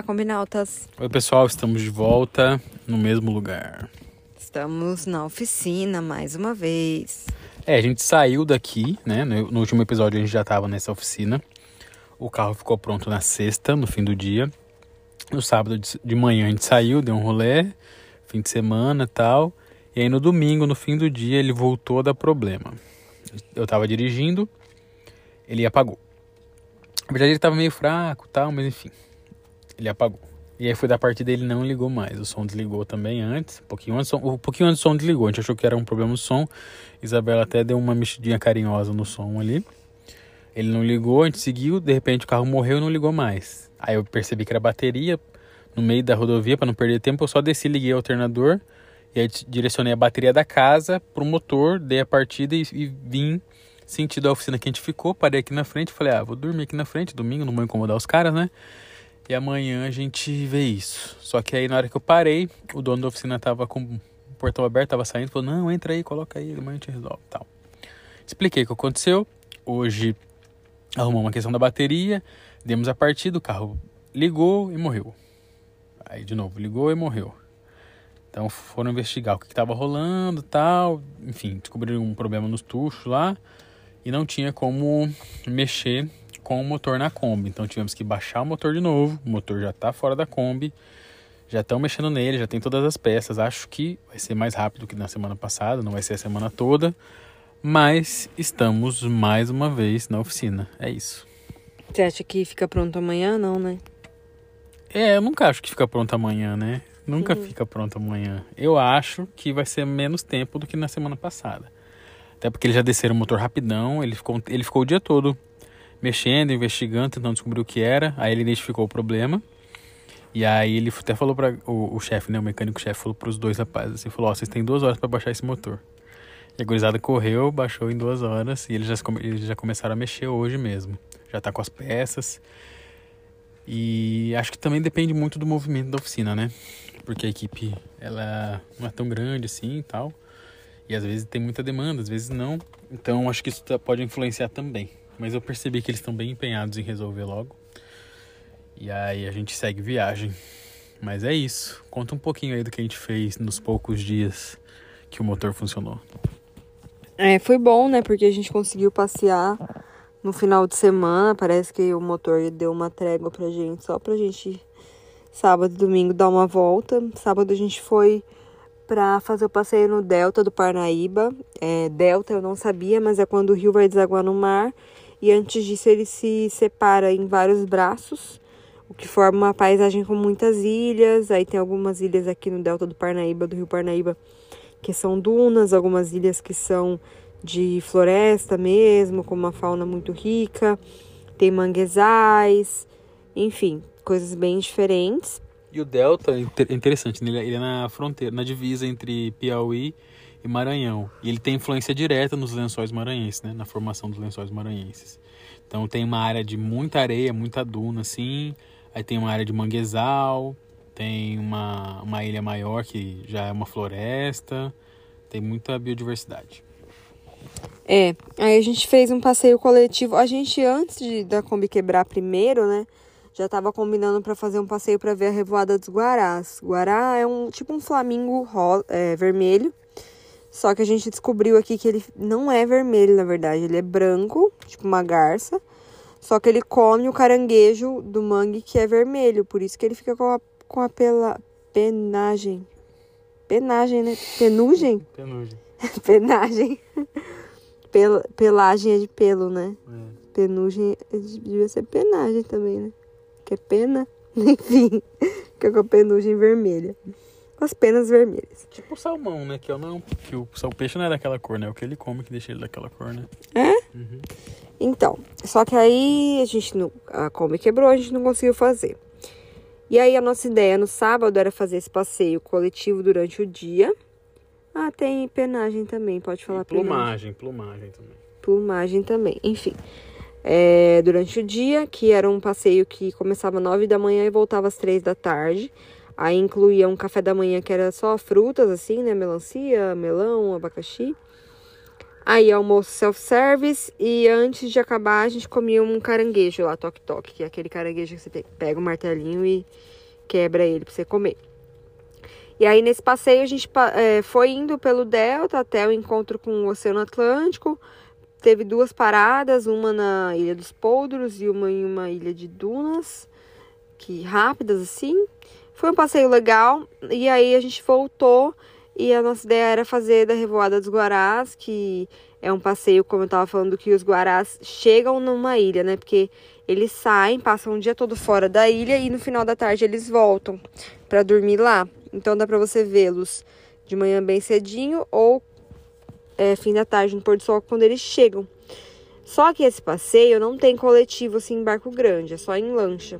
Olá, combinautas. Oi, pessoal, estamos de volta no mesmo lugar. Estamos na oficina mais uma vez. É, a gente saiu daqui, né? No, no último episódio a gente já estava nessa oficina. O carro ficou pronto na sexta, no fim do dia. No sábado de, de manhã a gente saiu, deu um rolê, fim de semana e tal. E aí no domingo, no fim do dia, ele voltou a dar problema. Eu tava dirigindo, ele apagou. Na verdade ele tava meio fraco tal, mas enfim. Ele apagou. E aí foi da partida ele não ligou mais. O som desligou também antes. Um pouquinho antes, um pouquinho antes o som desligou. A gente achou que era um problema no som. Isabela até deu uma mexidinha carinhosa no som ali. Ele não ligou, a gente seguiu, de repente o carro morreu e não ligou mais. Aí eu percebi que era bateria no meio da rodovia para não perder tempo, eu só desci, liguei o alternador e aí direcionei a bateria da casa pro motor, dei a partida e, e vim sentido a oficina que a gente ficou, parei aqui na frente, falei: "Ah, vou dormir aqui na frente, domingo, não vou incomodar os caras, né?" E amanhã a gente vê isso. Só que aí na hora que eu parei, o dono da oficina tava com o portão aberto, tava saindo, falou: "Não, entra aí, coloca aí, amanhã a gente resolve", tal. Expliquei o que aconteceu. Hoje arrumou uma questão da bateria, demos a partida, o carro ligou e morreu. Aí de novo, ligou e morreu. Então foram investigar o que estava rolando tal. Enfim, descobriram um problema nos tuchos lá. E não tinha como mexer com o motor na Kombi. Então tivemos que baixar o motor de novo. O motor já está fora da Kombi. Já estão mexendo nele, já tem todas as peças. Acho que vai ser mais rápido que na semana passada, não vai ser a semana toda. Mas estamos mais uma vez na oficina. É isso. Você acha que fica pronto amanhã? Não, né? É, eu nunca acho que fica pronto amanhã, né? Nunca uhum. fica pronto amanhã. Eu acho que vai ser menos tempo do que na semana passada. Até porque eles já desceram o motor rapidão, ele ficou, ele ficou o dia todo mexendo, investigando, tentando descobrir o que era. Aí ele identificou o problema. E aí ele até falou para o, o chefe, né, o mecânico-chefe falou para os dois rapazes, assim, falou: "Ó, vocês têm duas horas para baixar esse motor". E a gurizada correu, baixou em duas horas e eles já, eles já começaram a mexer hoje mesmo. Já tá com as peças. E acho que também depende muito do movimento da oficina, né? Porque a equipe ela não é tão grande assim e tal. E às vezes tem muita demanda, às vezes não. Então acho que isso tá, pode influenciar também. Mas eu percebi que eles estão bem empenhados em resolver logo. E aí a gente segue viagem. Mas é isso. Conta um pouquinho aí do que a gente fez nos poucos dias que o motor funcionou. É, foi bom, né? Porque a gente conseguiu passear no final de semana. Parece que o motor deu uma trégua pra gente, só pra gente sábado e domingo dar uma volta. Sábado a gente foi pra fazer o passeio no Delta do Parnaíba. É, Delta eu não sabia, mas é quando o rio vai desaguar no mar. E antes disso ele se separa em vários braços, o que forma uma paisagem com muitas ilhas. Aí tem algumas ilhas aqui no Delta do Parnaíba, do rio Parnaíba, que são dunas, algumas ilhas que são de floresta mesmo, com uma fauna muito rica, tem manguezais, enfim, coisas bem diferentes. E o delta é interessante, né? ele é na fronteira, na divisa entre Piauí e Maranhão. E ele tem influência direta nos lençóis maranhenses, né? na formação dos lençóis maranhenses. Então tem uma área de muita areia, muita duna, assim. Aí tem uma área de manguezal, tem uma, uma ilha maior que já é uma floresta, tem muita biodiversidade. É, aí a gente fez um passeio coletivo. A gente, antes de, da Kombi quebrar primeiro, né? Já tava combinando para fazer um passeio para ver a revoada dos Guarás. Guará é um tipo um flamingo é, vermelho. Só que a gente descobriu aqui que ele não é vermelho, na verdade. Ele é branco, tipo uma garça. Só que ele come o caranguejo do mangue que é vermelho. Por isso que ele fica com a, com a pela, penagem. Penagem, né? Penugem? Penugem. penagem. Pel, pelagem é de pelo, né? É. Penugem é devia ser penagem também, né? Que é pena. Enfim, é com a penugem vermelha. As penas vermelhas. Tipo o salmão, né? Que eu não. Que o, o peixe não é daquela cor, né? O que ele come que deixa ele daquela cor, né? É? Uhum. Então, só que aí a gente não. A Kombi quebrou, a gente não conseguiu fazer. E aí a nossa ideia no sábado era fazer esse passeio coletivo durante o dia. Ah, tem penagem também, pode falar e plumagem, penagem. plumagem também. Plumagem também, enfim. É, durante o dia, que era um passeio que começava às 9 da manhã e voltava às 3 da tarde. Aí incluía um café da manhã que era só frutas, assim, né? Melancia, melão, abacaxi. Aí, almoço self-service. E antes de acabar, a gente comia um caranguejo lá, toque-toque. Que é aquele caranguejo que você pega o martelinho e quebra ele pra você comer. E aí, nesse passeio, a gente é, foi indo pelo Delta até o encontro com o Oceano Atlântico. Teve duas paradas, uma na Ilha dos Poldros e uma em uma ilha de dunas, que rápidas assim. Foi um passeio legal. E aí a gente voltou e a nossa ideia era fazer da Revoada dos Guarás, que é um passeio, como eu estava falando, que os Guarás chegam numa ilha, né? Porque eles saem, passam o dia todo fora da ilha e no final da tarde eles voltam para dormir lá. Então dá para você vê-los de manhã bem cedinho ou é, fim da tarde no pôr do sol quando eles chegam. Só que esse passeio não tem coletivo assim em barco grande, é só em lancha.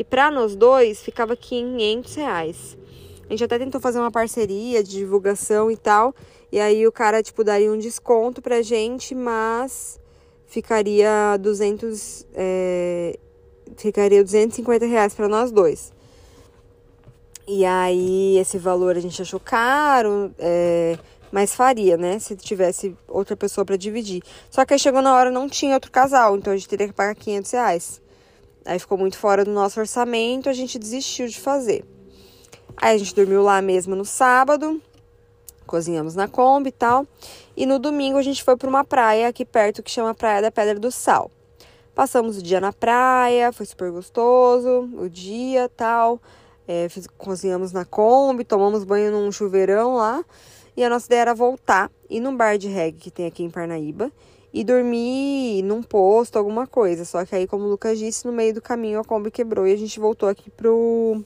E para nós dois ficava 500 reais. A gente até tentou fazer uma parceria de divulgação e tal. E aí o cara, tipo, daria um desconto pra gente, mas ficaria 200... É, ficaria 250 reais pra nós dois. E aí esse valor a gente achou caro, é, mas faria, né? Se tivesse outra pessoa para dividir. Só que aí chegou na hora não tinha outro casal, então a gente teria que pagar 500 reais. Aí ficou muito fora do nosso orçamento, a gente desistiu de fazer. Aí a gente dormiu lá mesmo no sábado, cozinhamos na Kombi e tal. E no domingo a gente foi para uma praia aqui perto que chama Praia da Pedra do Sal. Passamos o dia na praia, foi super gostoso, o dia tal. É, fiz, cozinhamos na Kombi, tomamos banho num chuveirão lá. E a nossa ideia era voltar, ir num bar de reggae que tem aqui em Parnaíba e dormir num posto, alguma coisa. Só que aí, como o Lucas disse, no meio do caminho a Kombi quebrou e a gente voltou aqui pro,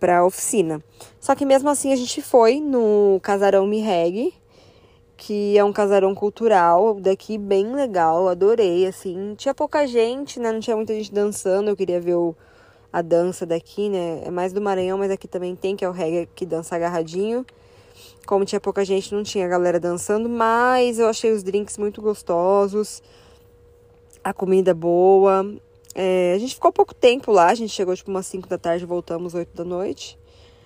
para a oficina. Só que mesmo assim a gente foi no Casarão Mireg, que é um casarão cultural daqui bem legal, adorei, assim. Tinha pouca gente, né? Não tinha muita gente dançando, eu queria ver o, a dança daqui, né? É mais do Maranhão, mas aqui também tem, que é o reggae que dança agarradinho. Como tinha pouca gente, não tinha galera dançando, mas eu achei os drinks muito gostosos, a comida boa. É, a gente ficou pouco tempo lá, a gente chegou tipo umas 5 da tarde, voltamos 8 da noite.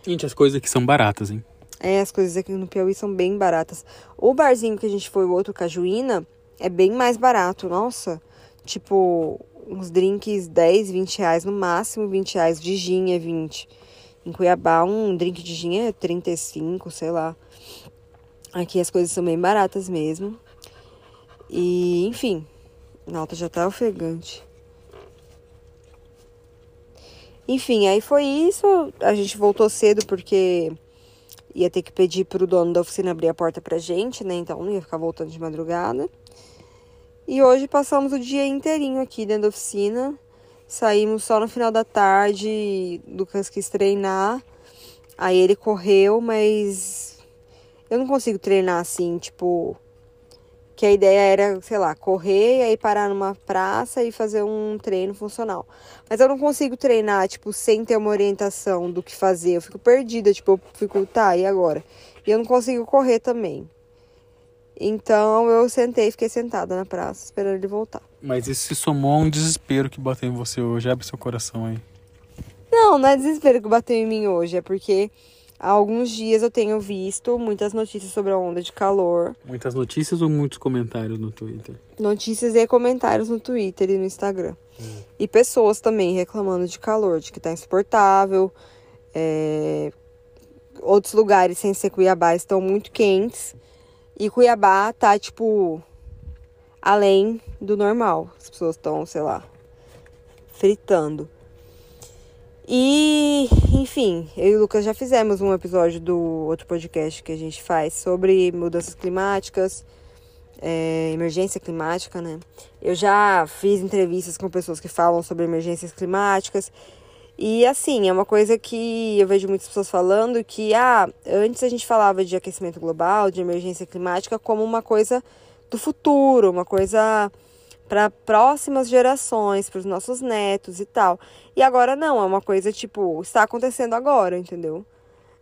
Gente, as coisas aqui são baratas, hein? É, as coisas aqui no Piauí são bem baratas. O barzinho que a gente foi, o outro Cajuína, é bem mais barato, nossa. Tipo, uns drinks 10, 20 reais no máximo, 20 reais de gin é 20. Em Cuiabá, um drink de gin é 35, sei lá. Aqui as coisas são bem baratas mesmo. E, enfim, Nalta já tá ofegante. Enfim, aí foi isso. A gente voltou cedo porque ia ter que pedir pro dono da oficina abrir a porta pra gente, né? Então não ia ficar voltando de madrugada. E hoje passamos o dia inteirinho aqui dentro da oficina. Saímos só no final da tarde. Lucas quis treinar. Aí ele correu, mas eu não consigo treinar assim, tipo, que a ideia era, sei lá, correr e aí parar numa praça e fazer um treino funcional. Mas eu não consigo treinar, tipo, sem ter uma orientação do que fazer. Eu fico perdida, tipo, eu fico, tá, e agora? E eu não consigo correr também. Então eu sentei, fiquei sentada na praça, esperando ele voltar. Mas isso se somou a um desespero que bateu em você hoje. Abre seu coração aí. Não, não é desespero que bateu em mim hoje, é porque Há alguns dias eu tenho visto muitas notícias sobre a onda de calor. Muitas notícias ou muitos comentários no Twitter? Notícias e comentários no Twitter e no Instagram. Hum. E pessoas também reclamando de calor, de que tá insuportável. É... Outros lugares sem ser Cuiabá estão muito quentes. E Cuiabá tá, tipo, além do normal. As pessoas estão, sei lá, fritando. E, enfim, eu e o Lucas já fizemos um episódio do outro podcast que a gente faz sobre mudanças climáticas, é, emergência climática, né? Eu já fiz entrevistas com pessoas que falam sobre emergências climáticas. E assim, é uma coisa que eu vejo muitas pessoas falando que ah, antes a gente falava de aquecimento global, de emergência climática como uma coisa do futuro, uma coisa para próximas gerações, para os nossos netos e tal. E agora não, é uma coisa tipo, está acontecendo agora, entendeu?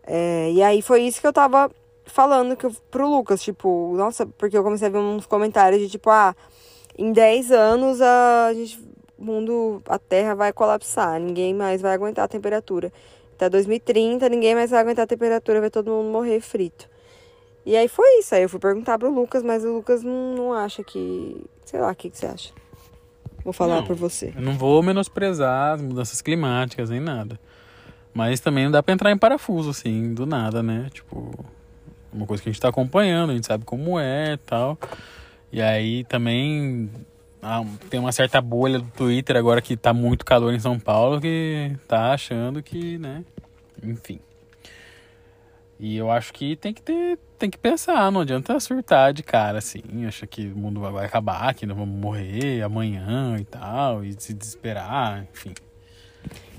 É, e aí foi isso que eu tava falando que eu, pro Lucas, tipo, nossa, porque eu comecei a ver uns comentários de tipo, ah, em 10 anos a gente, o mundo, a Terra vai colapsar, ninguém mais vai aguentar a temperatura. Até 2030 ninguém mais vai aguentar a temperatura, vai todo mundo morrer frito. E aí foi isso. Aí eu fui perguntar pro Lucas, mas o Lucas não, não acha que. Sei lá, o que, que você acha? Vou falar por você. Eu não vou menosprezar as mudanças climáticas nem nada. Mas também não dá pra entrar em parafuso, assim, do nada, né? Tipo, uma coisa que a gente tá acompanhando, a gente sabe como é e tal. E aí também tem uma certa bolha do Twitter agora que tá muito calor em São Paulo que tá achando que, né? Enfim. E eu acho que tem que ter, tem que pensar, não adianta surtar de cara assim, achar que o mundo vai acabar, que nós vamos morrer amanhã e tal, e se desesperar, enfim.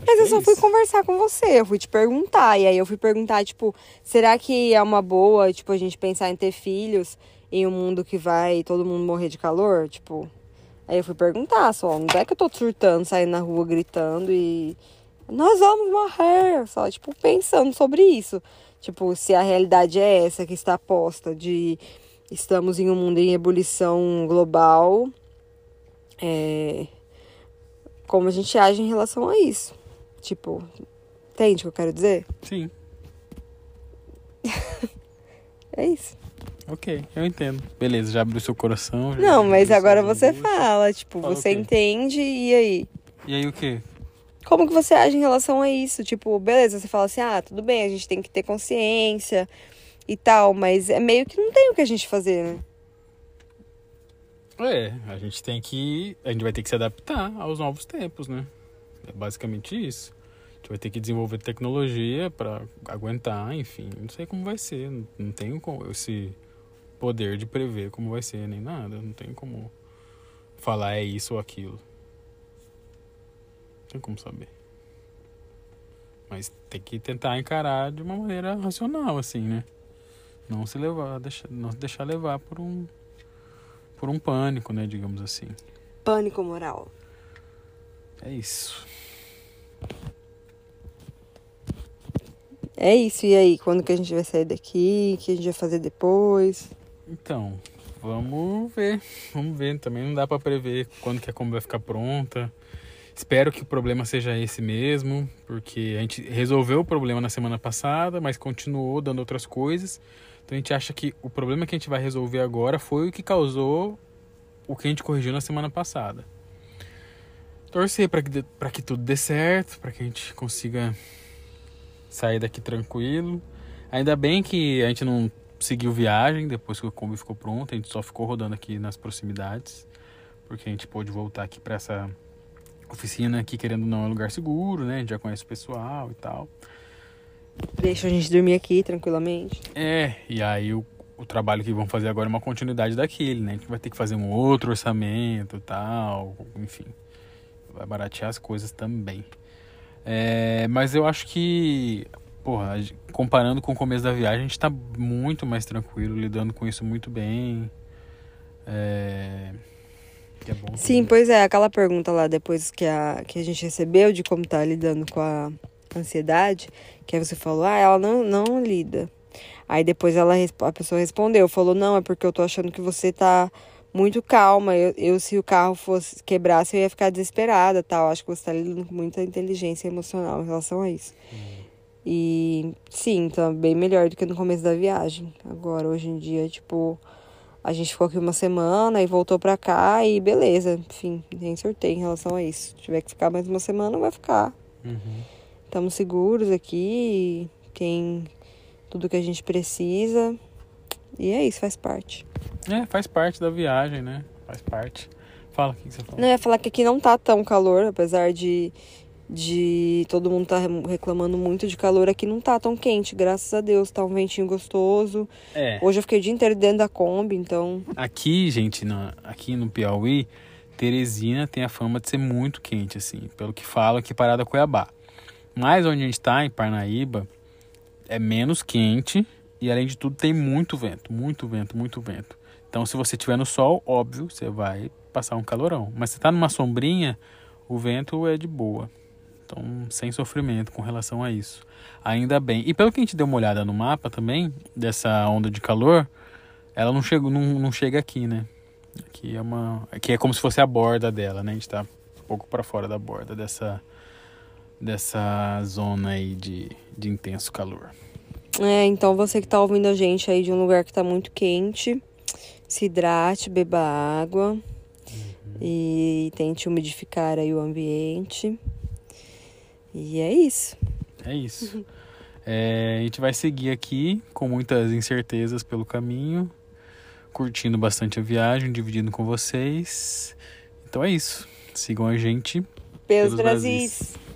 Mas eu é só fui isso. conversar com você, eu fui te perguntar. E aí eu fui perguntar, tipo, será que é uma boa, tipo, a gente pensar em ter filhos em um mundo que vai todo mundo morrer de calor? Tipo. Aí eu fui perguntar só. Não é que eu tô surtando, saindo na rua gritando e. Nós vamos morrer! Só, tipo, pensando sobre isso. Tipo, se a realidade é essa que está posta, de estamos em um mundo em ebulição global. É como a gente age em relação a isso. Tipo, entende o que eu quero dizer? Sim, É isso. Ok, eu entendo. Beleza, já abriu seu coração. Não, mas agora você angústia. fala, tipo, Fala o você quê? entende e aí? E aí o quê? Como que você age em relação a isso? Tipo, beleza, você fala assim, ah, tudo bem, a gente tem que ter consciência e tal, mas é meio que não tem o que a gente fazer, né? É, a gente tem que. A gente vai ter que se adaptar aos novos tempos, né? É basicamente isso. A gente vai ter que desenvolver tecnologia para aguentar, enfim. Não sei como vai ser. Não, não tenho co- esse poder de prever como vai ser, nem nada. Não tenho como falar é isso ou aquilo. Não tem como saber. Mas tem que tentar encarar de uma maneira racional, assim, né? Não se levar, deixar, não se deixar levar por um por um pânico, né, digamos assim. Pânico moral. É isso. É isso, e aí? Quando que a gente vai sair daqui? O que a gente vai fazer depois? Então, vamos ver. Vamos ver. Também não dá pra prever quando que a Kombi vai ficar pronta. Espero que o problema seja esse mesmo, porque a gente resolveu o problema na semana passada, mas continuou dando outras coisas. Então a gente acha que o problema que a gente vai resolver agora foi o que causou o que a gente corrigiu na semana passada. Torcer para que, pra que tudo dê certo, para que a gente consiga sair daqui tranquilo. Ainda bem que a gente não seguiu viagem depois que o Kombi ficou pronto, a gente só ficou rodando aqui nas proximidades, porque a gente pôde voltar aqui para essa oficina que querendo ou não é um lugar seguro, né? A gente já conhece o pessoal e tal. Deixa a gente dormir aqui tranquilamente. É, e aí o, o trabalho que vão fazer agora é uma continuidade daquele, né? A gente vai ter que fazer um outro orçamento e tal, enfim. Vai baratear as coisas também. É, mas eu acho que, porra, comparando com o começo da viagem, a gente tá muito mais tranquilo, lidando com isso muito bem. É, é. Sim, também. pois é, aquela pergunta lá depois que a, que a gente recebeu de como tá lidando com a ansiedade, que aí você falou, ah, ela não, não lida. Aí depois ela, a pessoa respondeu, falou, não, é porque eu tô achando que você tá muito calma. Eu, eu se o carro fosse quebrasse, eu ia ficar desesperada, tal. Acho que você tá lidando com muita inteligência emocional em relação a isso. E sim, tá bem melhor do que no começo da viagem. Agora, hoje em dia, tipo, a gente ficou aqui uma semana e voltou pra cá e beleza. Enfim, nem sorteio em relação a isso. Se tiver que ficar mais uma semana, vai ficar. Uhum. Estamos seguros aqui, tem tudo que a gente precisa. E é isso, faz parte. É, faz parte da viagem, né? Faz parte. Fala o que que você falou. Não, eu ia falar que aqui não tá tão calor, apesar de, de todo mundo tá re- reclamando muito de calor, aqui não tá tão quente, graças a Deus. Tá um ventinho gostoso. É. Hoje eu fiquei o dia inteiro dentro da Kombi, então. Aqui, gente, na, aqui no Piauí, Teresina tem a fama de ser muito quente, assim, pelo que falam aqui Parada Cuiabá. Mas onde a gente tá, em Parnaíba, é menos quente e além de tudo tem muito vento, muito vento, muito vento. Então se você estiver no sol, óbvio, você vai passar um calorão. Mas se tá numa sombrinha, o vento é de boa. Então, sem sofrimento com relação a isso. Ainda bem. E pelo que a gente deu uma olhada no mapa também, dessa onda de calor, ela não chega, não, não chega aqui, né? Aqui é uma. Aqui é como se fosse a borda dela, né? A gente tá um pouco para fora da borda dessa, dessa zona aí de, de intenso calor. É, então você que tá ouvindo a gente aí de um lugar que tá muito quente, se hidrate, beba água uhum. e tente umidificar aí o ambiente. E é isso. É isso. É, a gente vai seguir aqui com muitas incertezas pelo caminho, curtindo bastante a viagem, dividindo com vocês. Então é isso. Sigam a gente pelos, pelos Brasis. Brasis.